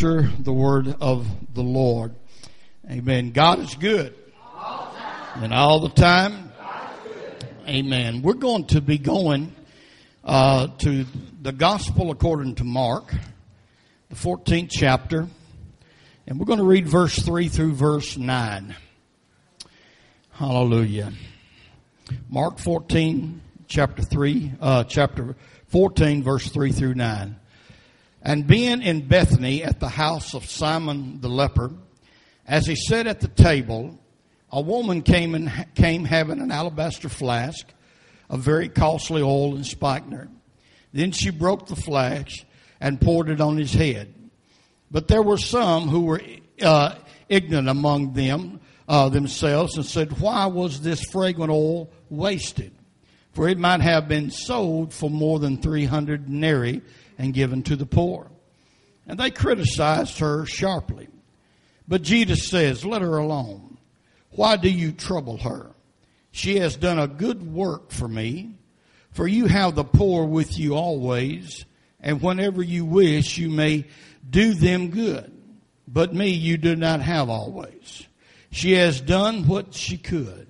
minister the word of the Lord. Amen. God is good. And all the time. Amen. We're going to be going uh, to the gospel according to Mark, the 14th chapter. And we're going to read verse 3 through verse 9. Hallelujah. Mark 14, chapter 3, uh, chapter 14, verse 3 through 9. And being in Bethany at the house of Simon the leper, as he sat at the table, a woman came and came having an alabaster flask of very costly oil and spikenard. Then she broke the flask and poured it on his head. But there were some who were uh, ignorant among them uh, themselves and said, "Why was this fragrant oil wasted? For it might have been sold for more than three hundred denarii." and given to the poor. And they criticized her sharply. But Jesus says, Let her alone. Why do you trouble her? She has done a good work for me. For you have the poor with you always, and whenever you wish, you may do them good. But me you do not have always. She has done what she could.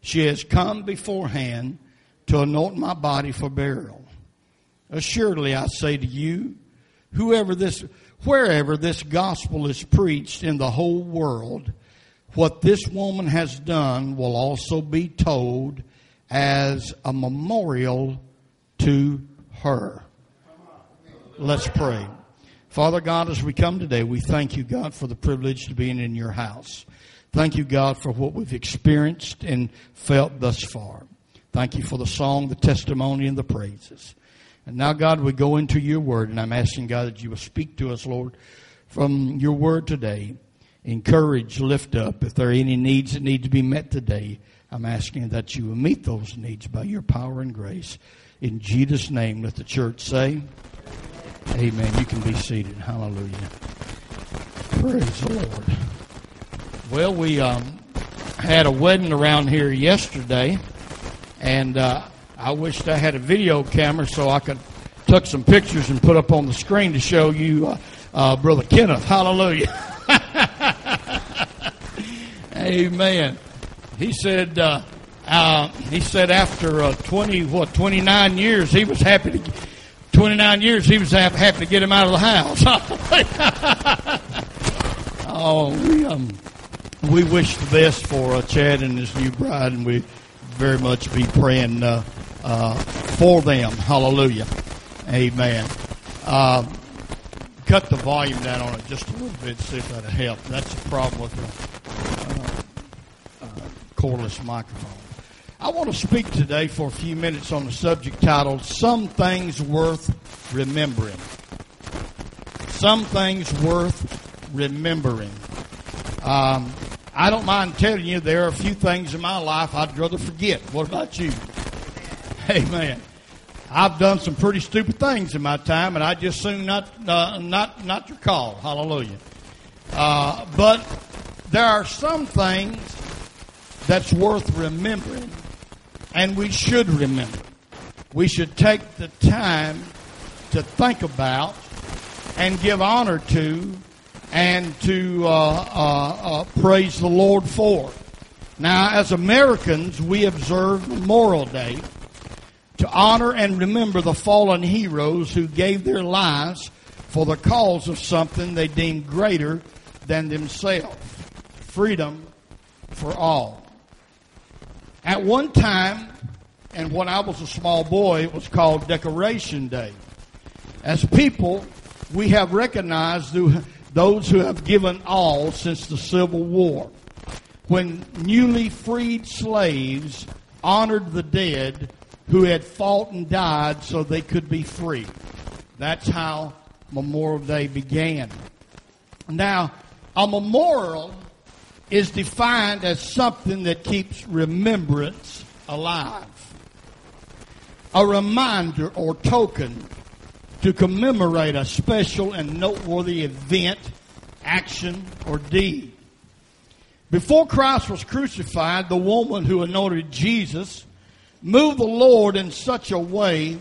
She has come beforehand to anoint my body for burial. Assuredly, I say to you, whoever this, wherever this gospel is preached in the whole world, what this woman has done will also be told as a memorial to her. Let's pray. Father God, as we come today, we thank you, God, for the privilege to being in your house. Thank you, God, for what we've experienced and felt thus far. Thank you for the song, the testimony, and the praises. And now, God, we go into your word, and I'm asking, God, that you will speak to us, Lord, from your word today. Encourage, lift up. If there are any needs that need to be met today, I'm asking that you will meet those needs by your power and grace. In Jesus' name, let the church say, Amen. You can be seated. Hallelujah. Praise the Lord. Well, we um, had a wedding around here yesterday, and uh, I wished I had a video camera so I could took some pictures and put up on the screen to show you, uh, uh, Brother Kenneth. Hallelujah. Amen. He said, uh, uh, he said after uh, 20, what, 29 years, he was happy to, 29 years, he was happy to get him out of the house. oh, we, um, we wish the best for Chad and his new bride, and we very much be praying uh, uh, for them. Hallelujah. Amen. Uh, cut the volume down on it just a little bit, see if that'll help. That's the problem with the uh, uh, cordless microphone. I want to speak today for a few minutes on the subject titled Some Things Worth Remembering. Some Things Worth Remembering. Um, I don't mind telling you there are a few things in my life I'd rather forget. What about you? Amen. I've done some pretty stupid things in my time, and I just soon not uh, not not recall. Hallelujah. Uh, but there are some things that's worth remembering, and we should remember. We should take the time to think about and give honor to, and to uh, uh, uh praise the Lord for. Now, as Americans, we observe Memorial Day to honor and remember the fallen heroes who gave their lives for the cause of something they deemed greater than themselves freedom for all. At one time, and when I was a small boy, it was called Decoration Day. As people, we have recognized those who have given all since the Civil War. When newly freed slaves honored the dead who had fought and died so they could be free. That's how Memorial Day began. Now, a memorial is defined as something that keeps remembrance alive. A reminder or token to commemorate a special and noteworthy event, action, or deed. Before Christ was crucified, the woman who anointed Jesus moved the Lord in such a way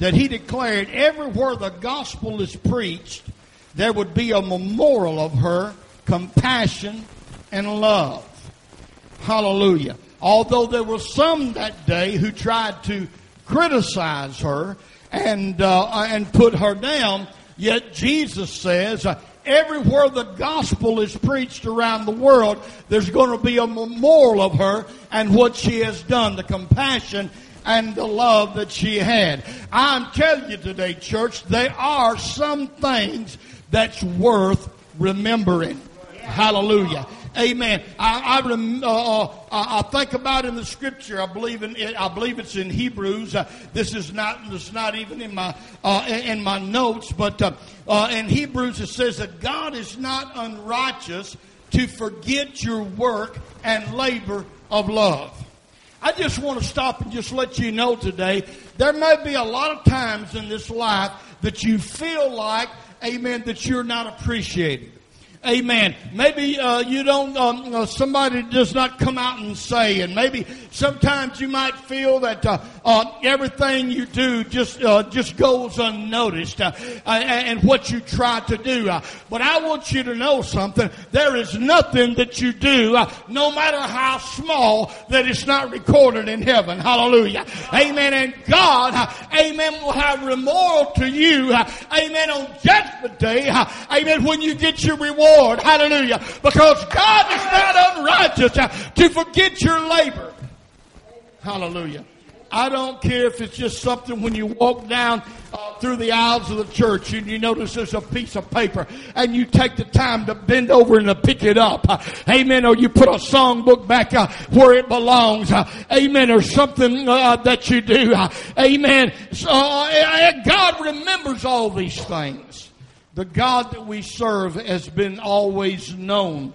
that he declared everywhere the gospel is preached, there would be a memorial of her compassion and love. Hallelujah. Although there were some that day who tried to criticize her and uh, and put her down, yet Jesus says, uh, everywhere the gospel is preached around the world, there's going to be a memorial of her and what she has done, the compassion and the love that she had. I'm telling you today, church, there are some things that's worth remembering. Hallelujah. Amen. I I, rem, uh, uh I think about in the scripture. I believe in it, I believe it's in Hebrews. Uh, this is not is not even in my uh, in my notes, but uh, uh, in Hebrews it says that God is not unrighteous to forget your work and labor of love. I just want to stop and just let you know today there may be a lot of times in this life that you feel like, amen, that you're not appreciated. Amen. Maybe uh, you don't. Um, uh, somebody does not come out and say, and maybe sometimes you might feel that uh, uh everything you do just uh, just goes unnoticed, uh, and what you try to do. but I want you to know something. There is nothing that you do, no matter how small, that is not recorded in heaven. Hallelujah. Amen. And God, Amen, will have memorial to you. Amen. On Judgment Day. Amen. When you get your reward. Lord. Hallelujah. Because God is not unrighteous to forget your labor. Hallelujah. I don't care if it's just something when you walk down uh, through the aisles of the church and you notice there's a piece of paper and you take the time to bend over and to pick it up. Uh, amen. Or you put a songbook back uh, where it belongs. Uh, amen. Or something uh, that you do. Uh, amen. So, God remembers all these things. The God that we serve has been always known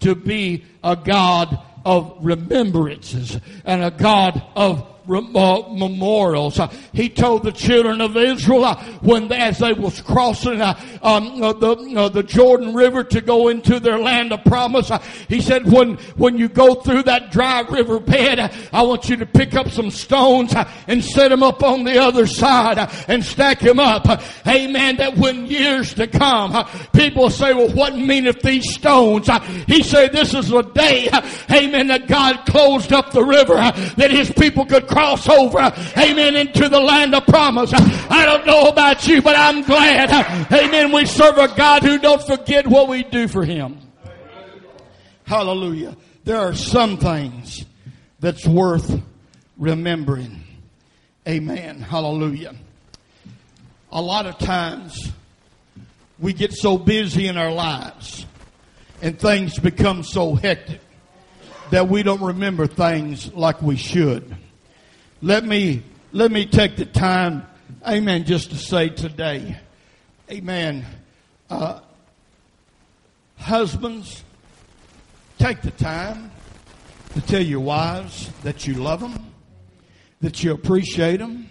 to be a God of remembrances and a God of memorials. Uh, he told the children of Israel uh, when as they was crossing uh, um, uh, the uh, the Jordan River to go into their land of promise, uh, he said, "When when you go through that dry river bed, I want you to pick up some stones and set them up on the other side and stack them up." Amen. That when years to come, people say, "Well, what meaneth these stones?" He said, "This is the day, Amen, that God closed up the river that His people could cross over, amen, into the land of promise. I don't know about you, but I'm glad, amen, we serve a God who don't forget what we do for Him. Hallelujah. There are some things that's worth remembering. Amen. Hallelujah. A lot of times we get so busy in our lives and things become so hectic that we don't remember things like we should. Let me, let me take the time, amen, just to say today, amen, uh, husbands, take the time to tell your wives that you love them, that you appreciate them.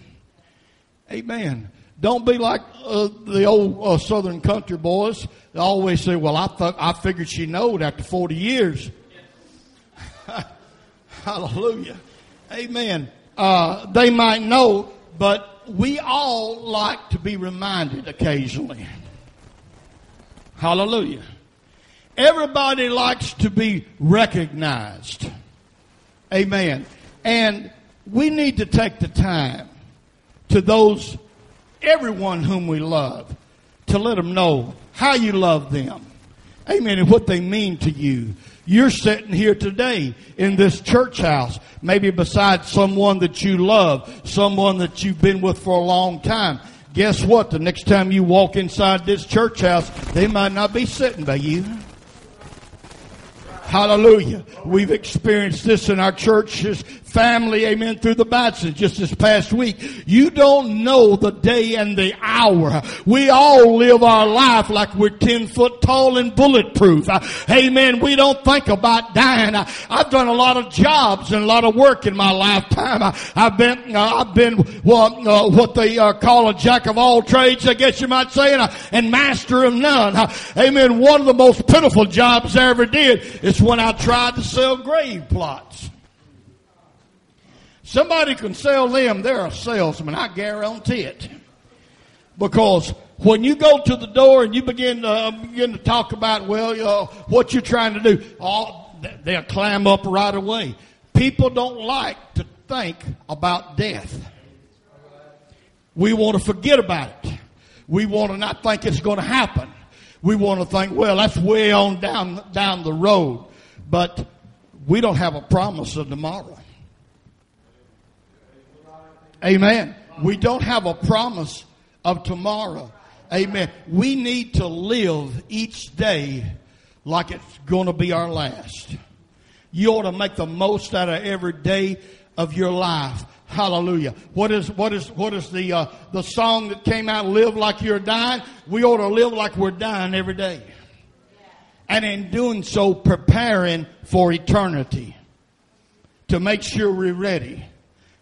Amen. Don't be like uh, the old uh, Southern country boys. They always say, "Well, I thought I figured she knowed after forty years." Hallelujah. Amen uh, they might know, but we all like to be reminded occasionally. Hallelujah. Everybody likes to be recognized. Amen. And we need to take the time to those, everyone whom we love, to let them know how you love them. Amen. And what they mean to you. You're sitting here today in this church house, maybe beside someone that you love, someone that you've been with for a long time. Guess what? The next time you walk inside this church house, they might not be sitting by you. Hallelujah. We've experienced this in our churches family, amen, through the Batson just this past week. You don't know the day and the hour. We all live our life like we're 10 foot tall and bulletproof. Uh, amen. We don't think about dying. Uh, I've done a lot of jobs and a lot of work in my lifetime. Uh, I've been, I've been well, uh, what they uh, call a jack of all trades, I guess you might say, and, and master of none. amen. One of the most pitiful jobs I ever did is when I tried to sell grave plots. Somebody can sell them, they're a salesman, I guarantee it. Because When you go to the door and you begin to, uh, begin to talk about, well, know, what you're trying to do, all, they'll climb up right away. People don't like to think about death. We want to forget about it. We want to not think it's going to happen. We want to think, well, that's way on down, down the road. But we don't have a promise of tomorrow. Amen. We don't have a promise of tomorrow. Amen. We need to live each day like it's going to be our last. You ought to make the most out of every day of your life. Hallelujah. What is, what is, what is the, uh, the song that came out, live like you're dying? We ought to live like we're dying every day. And in doing so, preparing for eternity. To make sure we're ready.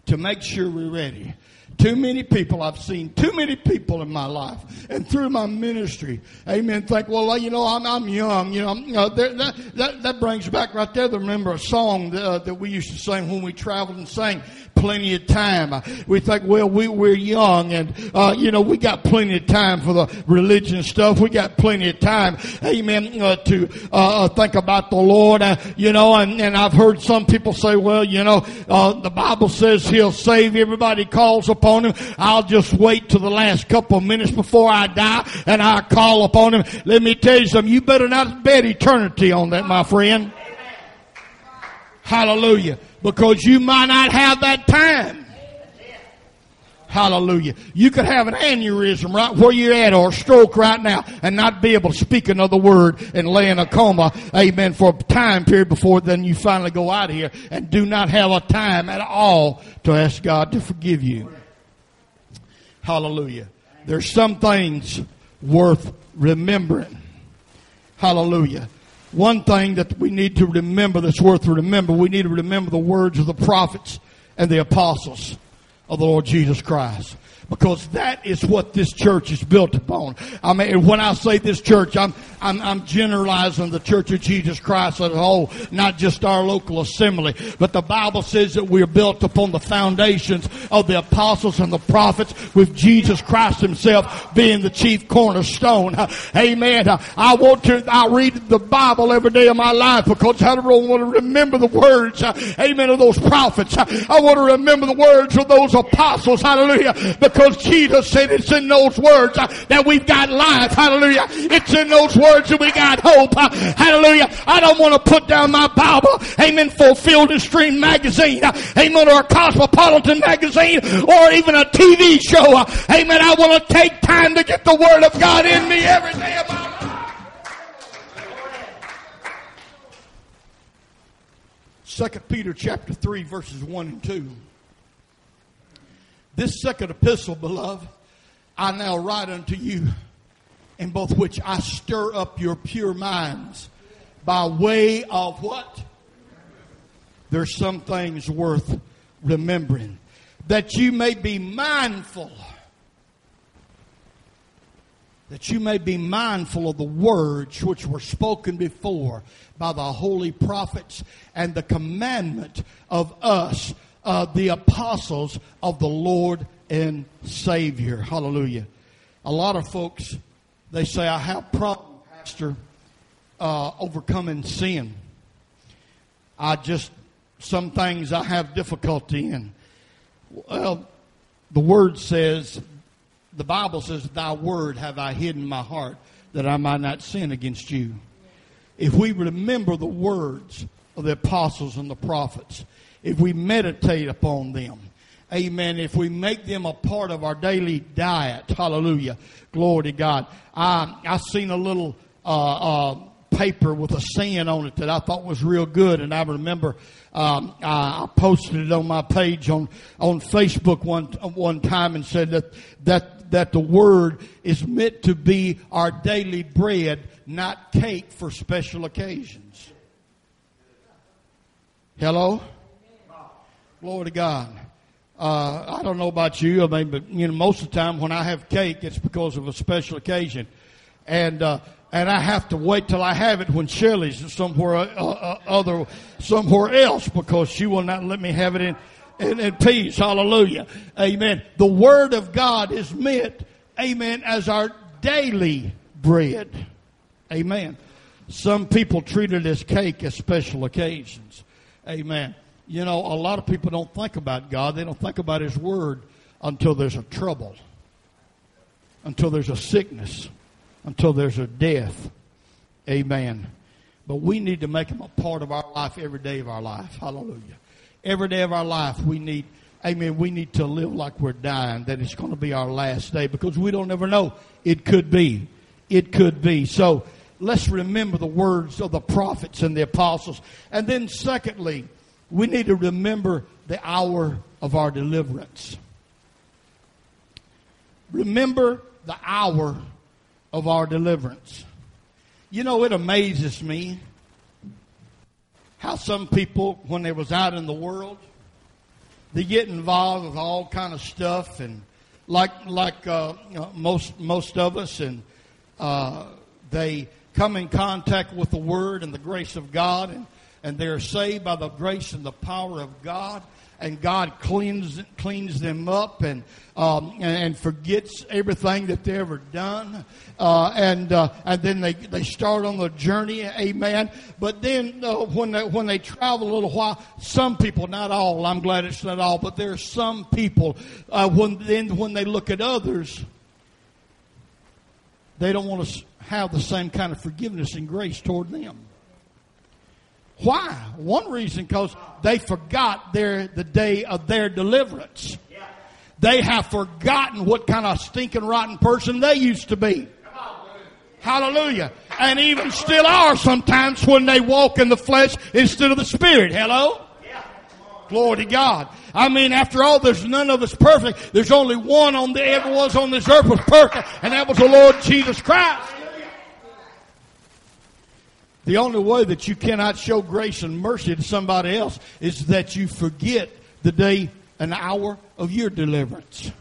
To make sure we're ready. Too many people. I've seen, too many people in my life and through my ministry, amen, think, well, you know, I'm, I'm young, you know, uh, that, that, that brings back right there to remember a song that, uh, that we used to sing when we traveled and sang plenty of time. We think, well, we, we're young and, uh, you know, we got plenty of time for the religion stuff. We got plenty of time, amen, uh, to, uh, uh think about the Lord, uh, you know, and, and I've heard some people say, well, you know, uh, the Bible says he'll save everybody calls upon him. I'll just wait till the last couple of minutes before I die and I call upon him. Let me tell you something. You better not bet eternity on that, my friend. Hallelujah because you might not have that time. Hallelujah. You could have an aneurysm right where you're at or a stroke right now and not be able to speak another word and lay in a coma, amen, for a time period before then you finally go out of here and do not have a time at all to ask God to forgive you. Hallelujah. There's some things worth remembering. Hallelujah. One thing that we need to remember that's worth to remember, we need to remember the words of the prophets and the apostles of the Lord Jesus Christ because that is what this church is built upon. I mean, when I say this church, I'm, I'm, I'm generalizing the Church of Jesus Christ as a whole, not just our local assembly. But the Bible says that we are built upon the foundations of the apostles and the prophets with Jesus Christ himself being the chief cornerstone. Amen. I want to, I read the Bible every day of my life because I don't want to remember the words, amen, of those prophets. I want to remember the words of those apostles. Hallelujah. Because Jesus said it's in those words uh, that we've got life. Hallelujah. It's in those words that we got hope. Uh, hallelujah. I don't want to put down my Bible. Amen. Field and Stream magazine. Uh, amen. Or a Cosmopolitan magazine or even a TV show. Amen. I want to take time to get the Word of God in me every day of my life. Second Peter chapter 3 verses 1 and 2. This second epistle, beloved, I now write unto you, in both which I stir up your pure minds by way of what? There's some things worth remembering. That you may be mindful. That you may be mindful of the words which were spoken before by the holy prophets and the commandment of us uh, the apostles of the Lord and Savior. Hallelujah. A lot of folks, they say, I have problem, Pastor, uh, overcoming sin. I just, some things I have difficulty in. Well, the Word says, the Bible says, Thy Word have I hidden my heart that I might not sin against you. If we remember the words of the apostles and the prophets, if we meditate upon them. Amen. If we make them a part of our daily diet. Hallelujah. Glory to God. I, I seen a little, uh, uh, paper with a saying on it that I thought was real good, and I remember um, I, I, posted it on my page on on Facebook one one time and said that that that the word is meant to be our daily bread, not cake for special occasions. Hello. Glory to God. Uh, I don't know about you, I mean, but you know, most of the time when I have cake, it's because of a special occasion, and uh, and I have to wait till I have it when Shirley's somewhere uh, uh, other somewhere else because she will not let me have it in, in in peace. Hallelujah, Amen. The Word of God is meant, Amen, as our daily bread. Amen. Some people treat it as cake at special occasions. Amen. You know, a lot of people don't think about God. They don't think about His Word until there's a trouble, until there's a sickness, until there's a death. Amen. But we need to make Him a part of our life every day of our life. Hallelujah. Every day of our life, we need, amen, we need to live like we're dying, that it's going to be our last day because we don't ever know. It could be. It could be. So, let's remember the words of the prophets and the apostles. And then, secondly, we need to remember the hour of our deliverance. Remember the hour of our deliverance. You know, it amazes me how some people, when they was out in the world, they get involved with all kind of stuff, and like like uh, most most of us, and uh, they come in contact with the Word and the grace of God, and, and they're saved by the grace and the power of God. And God cleans cleans them up and um, and, and, forgets everything that they ever done, uh, and uh, and then they they start on the journey, amen. But then uh, when they when they travel a little while, some people, not all, I'm glad it's not all, but there are some people uh, when then when they look at others, they don't want to have the same kind of forgiveness and grace toward them. Why? One reason because they forgot their the day of their deliverance. They have forgotten what kind of stinking rotten person they used to be. Hallelujah. And even still are sometimes when they walk in the flesh instead of the spirit. Hello? Glory to God. I mean, after all, there's none of us perfect. There's only one on the, ever was on this earth was perfect, and that was the Lord Jesus Christ. The only way that you cannot show grace and mercy to somebody else is that you forget the day and hour of your deliverance.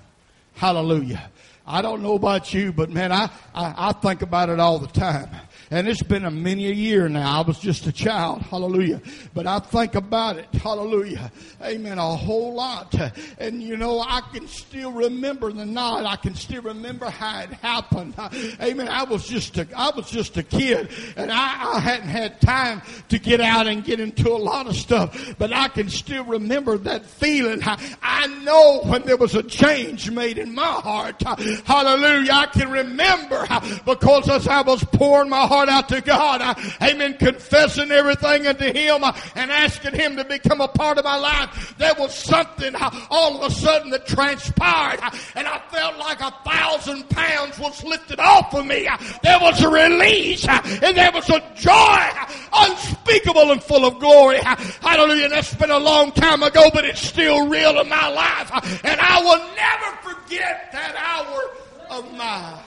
Hallelujah. I don't know about you, but man, I, I, I think about it all the time. And it's been a many a year now. I was just a child. Hallelujah. But I think about it. Hallelujah. Amen. A whole lot. And you know, I can still remember the night. I can still remember how it happened. Amen. I was just a, I was just a kid and I, I hadn't had time to get out and get into a lot of stuff. But I can still remember that feeling. I, I know when there was a change made in my heart. Hallelujah. I can remember because as I was pouring my heart heart out to God. amen. Confessing everything unto Him uh, and asking Him to become a part of my life. There was something uh, all of a sudden that transpired uh, and I felt like a thousand pounds was lifted off of me. There was a release and there was a joy unspeakable and full of glory. Hallelujah. That's been a long time ago, but it's still real in my life. And I will never forget that hour of my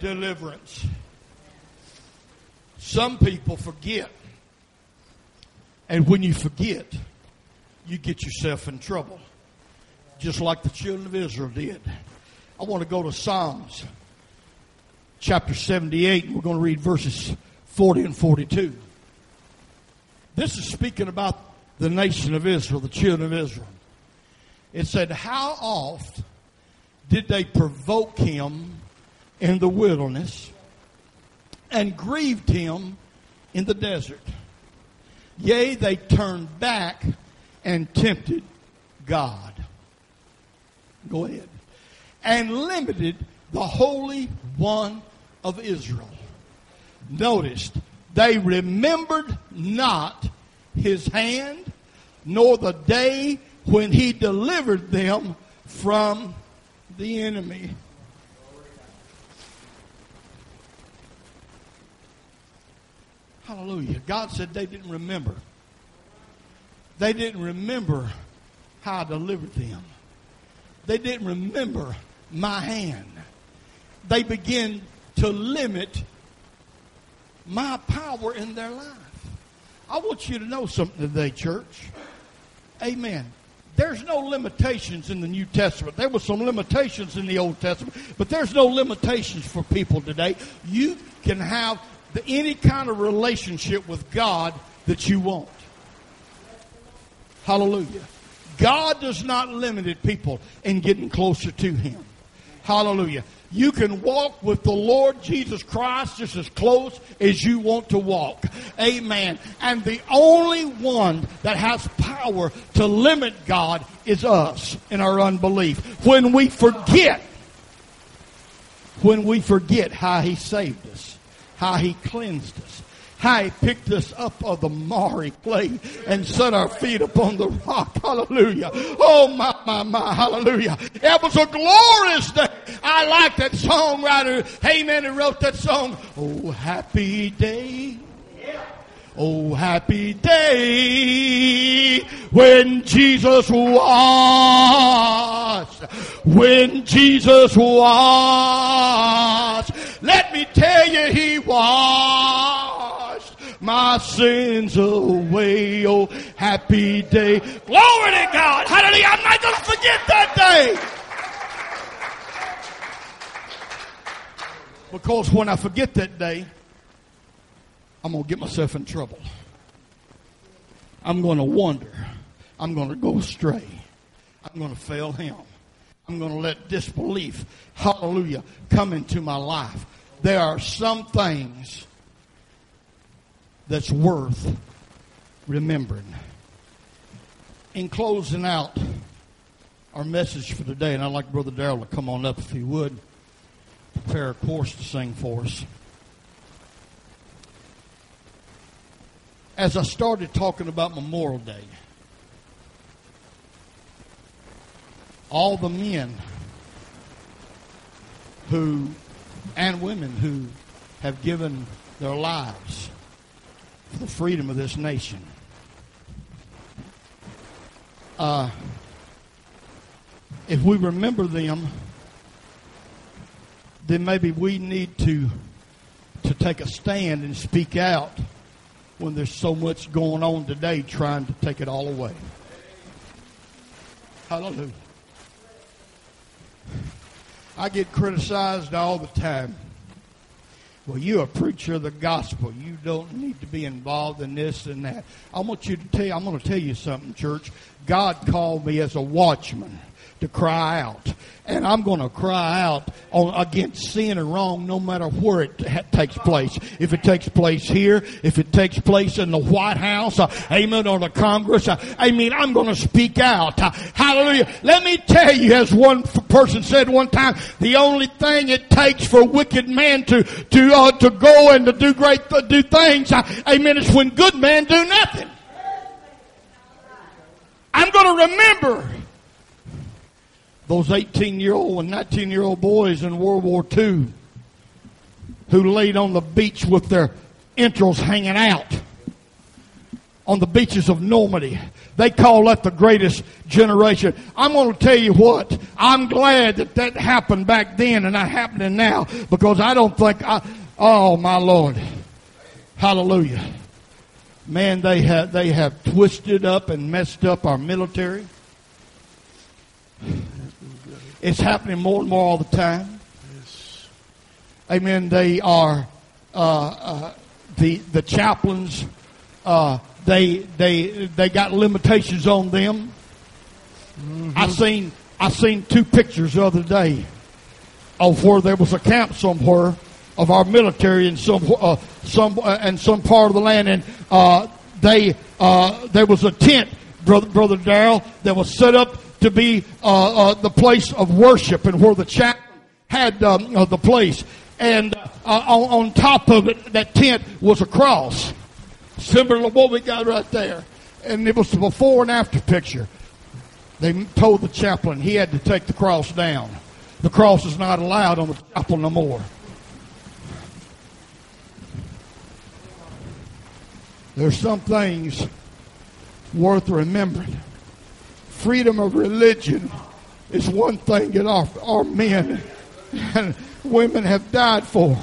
deliverance. Some people forget. And when you forget, you get yourself in trouble. Just like the children of Israel did. I want to go to Psalms chapter 78. We're going to read verses 40 and 42. This is speaking about the nation of Israel, the children of Israel. It said, How oft did they provoke him in the wilderness and grieved him in the desert. Yea, they turned back and tempted God. Go ahead. And limited the Holy One of Israel. Noticed, they remembered not his hand, nor the day when he delivered them from the enemy. Hallelujah. God said they didn't remember. They didn't remember how I delivered them. They didn't remember my hand. They began to limit my power in their life. I want you to know something today, church. Amen. There's no limitations in the New Testament. There were some limitations in the Old Testament, but there's no limitations for people today. You can have the, any kind of relationship with God that you want. Hallelujah. God does not limit people in getting closer to Him. Hallelujah. You can walk with the Lord Jesus Christ just as close as you want to walk. Amen. And the only one that has power to limit God is us in our unbelief. When we forget, when we forget how He saved us, how He cleansed us, how he picked us up of the marry clay and set our feet upon the rock. Hallelujah. Oh my, my, my, hallelujah. It was a glorious day. I like that songwriter, Amen, who wrote that song. Oh, happy day. Oh, happy day when Jesus washed, when Jesus washed. Washed my sins away. Oh, happy day. Glory to God. Hallelujah. I'm not going to forget that day. Because when I forget that day, I'm going to get myself in trouble. I'm going to wander. I'm going to go astray. I'm going to fail Him. I'm going to let disbelief, hallelujah, come into my life. There are some things that's worth remembering. In closing out our message for today, and I'd like Brother Darrell to come on up if he would, prepare a course to sing for us. as I started talking about Memorial Day, all the men who and women who have given their lives for the freedom of this nation. Uh, if we remember them, then maybe we need to to take a stand and speak out when there's so much going on today trying to take it all away. Hallelujah. I get criticized all the time. Well, you're a preacher of the gospel. You don't need to be involved in this and that. I want you to tell I'm going to tell you something, church. God called me as a watchman to cry out. And I'm going to cry out on, against sin and wrong no matter where it ha- takes place. If it takes place here, if it takes place in the White House, uh, amen, or the Congress, uh, I mean, I'm going to speak out. Uh, hallelujah. Let me tell you, as one f- person said one time, the only thing it takes for wicked man to, to, uh, to go and to do great, th- do things, uh, amen, is when good men do nothing. I'm going to remember those 18 year old and 19 year old boys in World War II who laid on the beach with their entrails hanging out on the beaches of Normandy. They call that the greatest generation. I'm going to tell you what, I'm glad that that happened back then and not happening now because I don't think I, oh my Lord. Hallelujah. Man, they have, they have twisted up and messed up our military. It's happening more and more all the time. Yes. Amen. They are uh, uh, the the chaplains. Uh, they they they got limitations on them. Mm-hmm. I seen I seen two pictures the other day of where there was a camp somewhere of our military in some uh, some uh, in some part of the land, and uh, they uh, there was a tent, brother brother Darrell, that was set up to be uh, uh, the place of worship and where the chaplain had um, uh, the place. And uh, on, on, top of it, that tent was a cross, similar to what we got right there. And it was the before and after picture. They told the chaplain he had to take the cross down. The cross is not allowed on the chapel no more. There's some things worth remembering freedom of religion is one thing that our, our men and women have died for.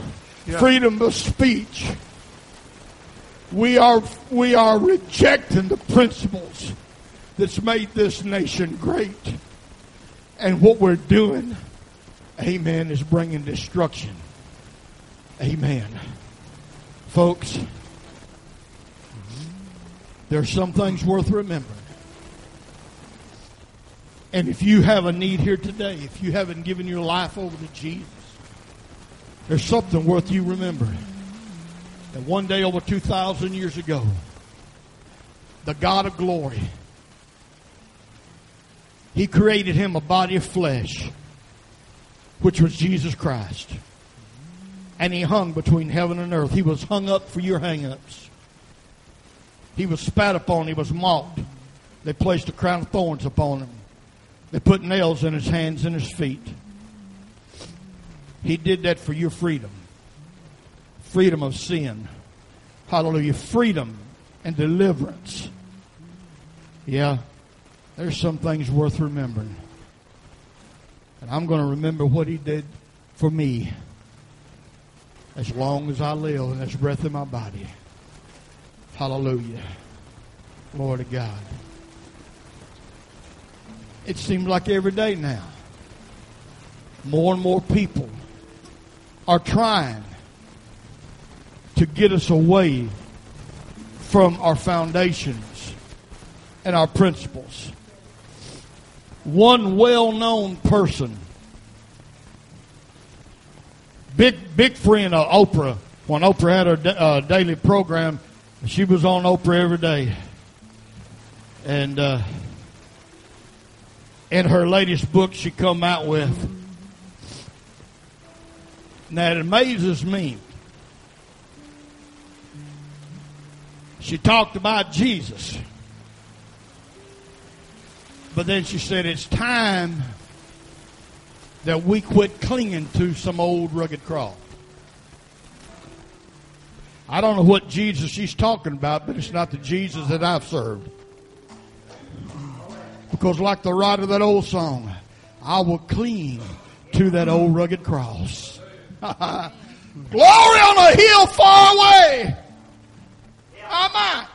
Yeah. Freedom of speech. We are, we are rejecting the principles that's made this nation great. And what we're doing, amen, is bringing destruction. Amen. Folks, there's some things worth remembering. And if you have a need here today, if you haven't given your life over to Jesus, There's something worth you remembering. That one day over 2,000 years ago, the God of glory, He created him a body of flesh, which was Jesus Christ. And He hung between heaven and earth. He was hung up for your hang ups. He was spat upon. He was mocked. They placed a crown of thorns upon him. They put nails in his hands and his feet. He did that for your freedom. Freedom of sin. Hallelujah. Freedom and deliverance. Yeah, there's some things worth remembering. And I'm going to remember what he did for me as long as I live and there's breath in my body. Hallelujah. Glory to God. It seems like every day now, more and more people are trying to get us away from our foundations and our principles. One well-known person, big big friend of Oprah. When Oprah had her uh, daily program, she was on Oprah every day, and uh, in her latest book, she come out with. Now it amazes me She talked about Jesus. But then she said, it's time that we quit clinging to some old rugged cross. I don't know what Jesus she's talking about, but it's not the Jesus that I've served. Because like the writer of that old song, I will cling to that old rugged cross. Glory on a hill far away I?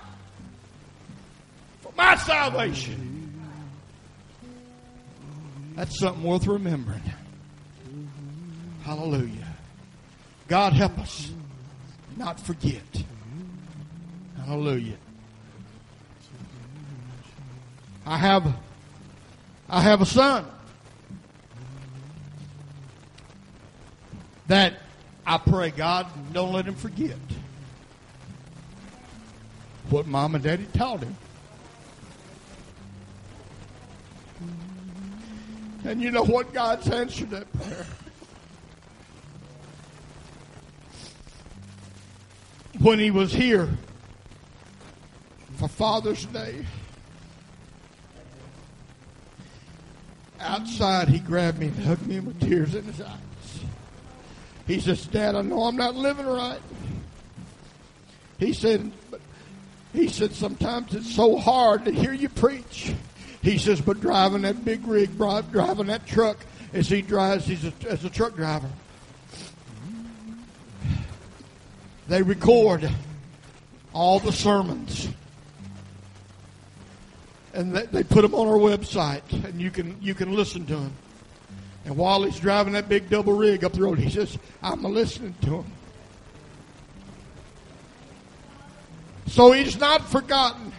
For my salvation. That's something worth remembering. Hallelujah. God help us not forget. Hallelujah. I have I have a son that I pray God don't let him forget what mom and daddy taught him. And you know what? God's answered that prayer. When he was here for Father's Day, outside he grabbed me and hugged me with tears in his eyes. He says, Dad, I know I'm not living right. He said, he said, sometimes it's so hard to hear you preach. He says, but driving that big rig, driving that truck as he drives he's a, as a truck driver. They record all the sermons. And they, put them on our website, and you can you can listen to them. And while he's driving that big double rig up the road, he says, "I'm listening to him." So he's not forgotten.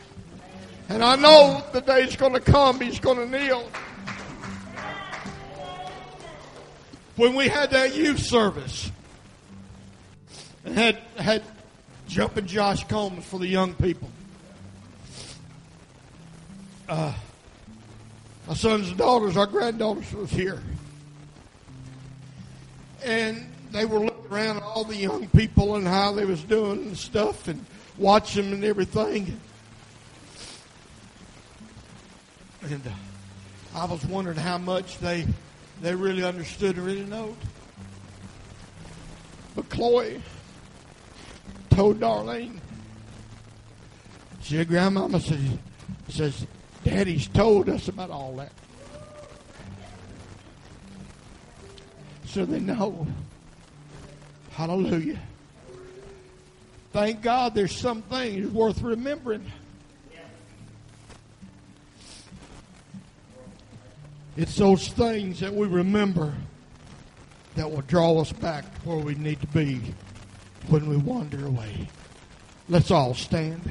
And I know the day's going to come, he's going to kneel. When we had that youth service and had, had jumping Josh Combs for the young people. Uh, my sons and daughters, our granddaughters was here. And they were looking around at all the young people and how they was doing and stuff and watching them and everything. And uh, I was wondering how much they they really understood and really know. But Chloe told Darlene, she said, Grandmama says, Daddy's told us about all that. So they know. Hallelujah. Thank God there's some things worth remembering. It's those things that we remember that will draw us back where we need to be when we wander away. Let's all stand.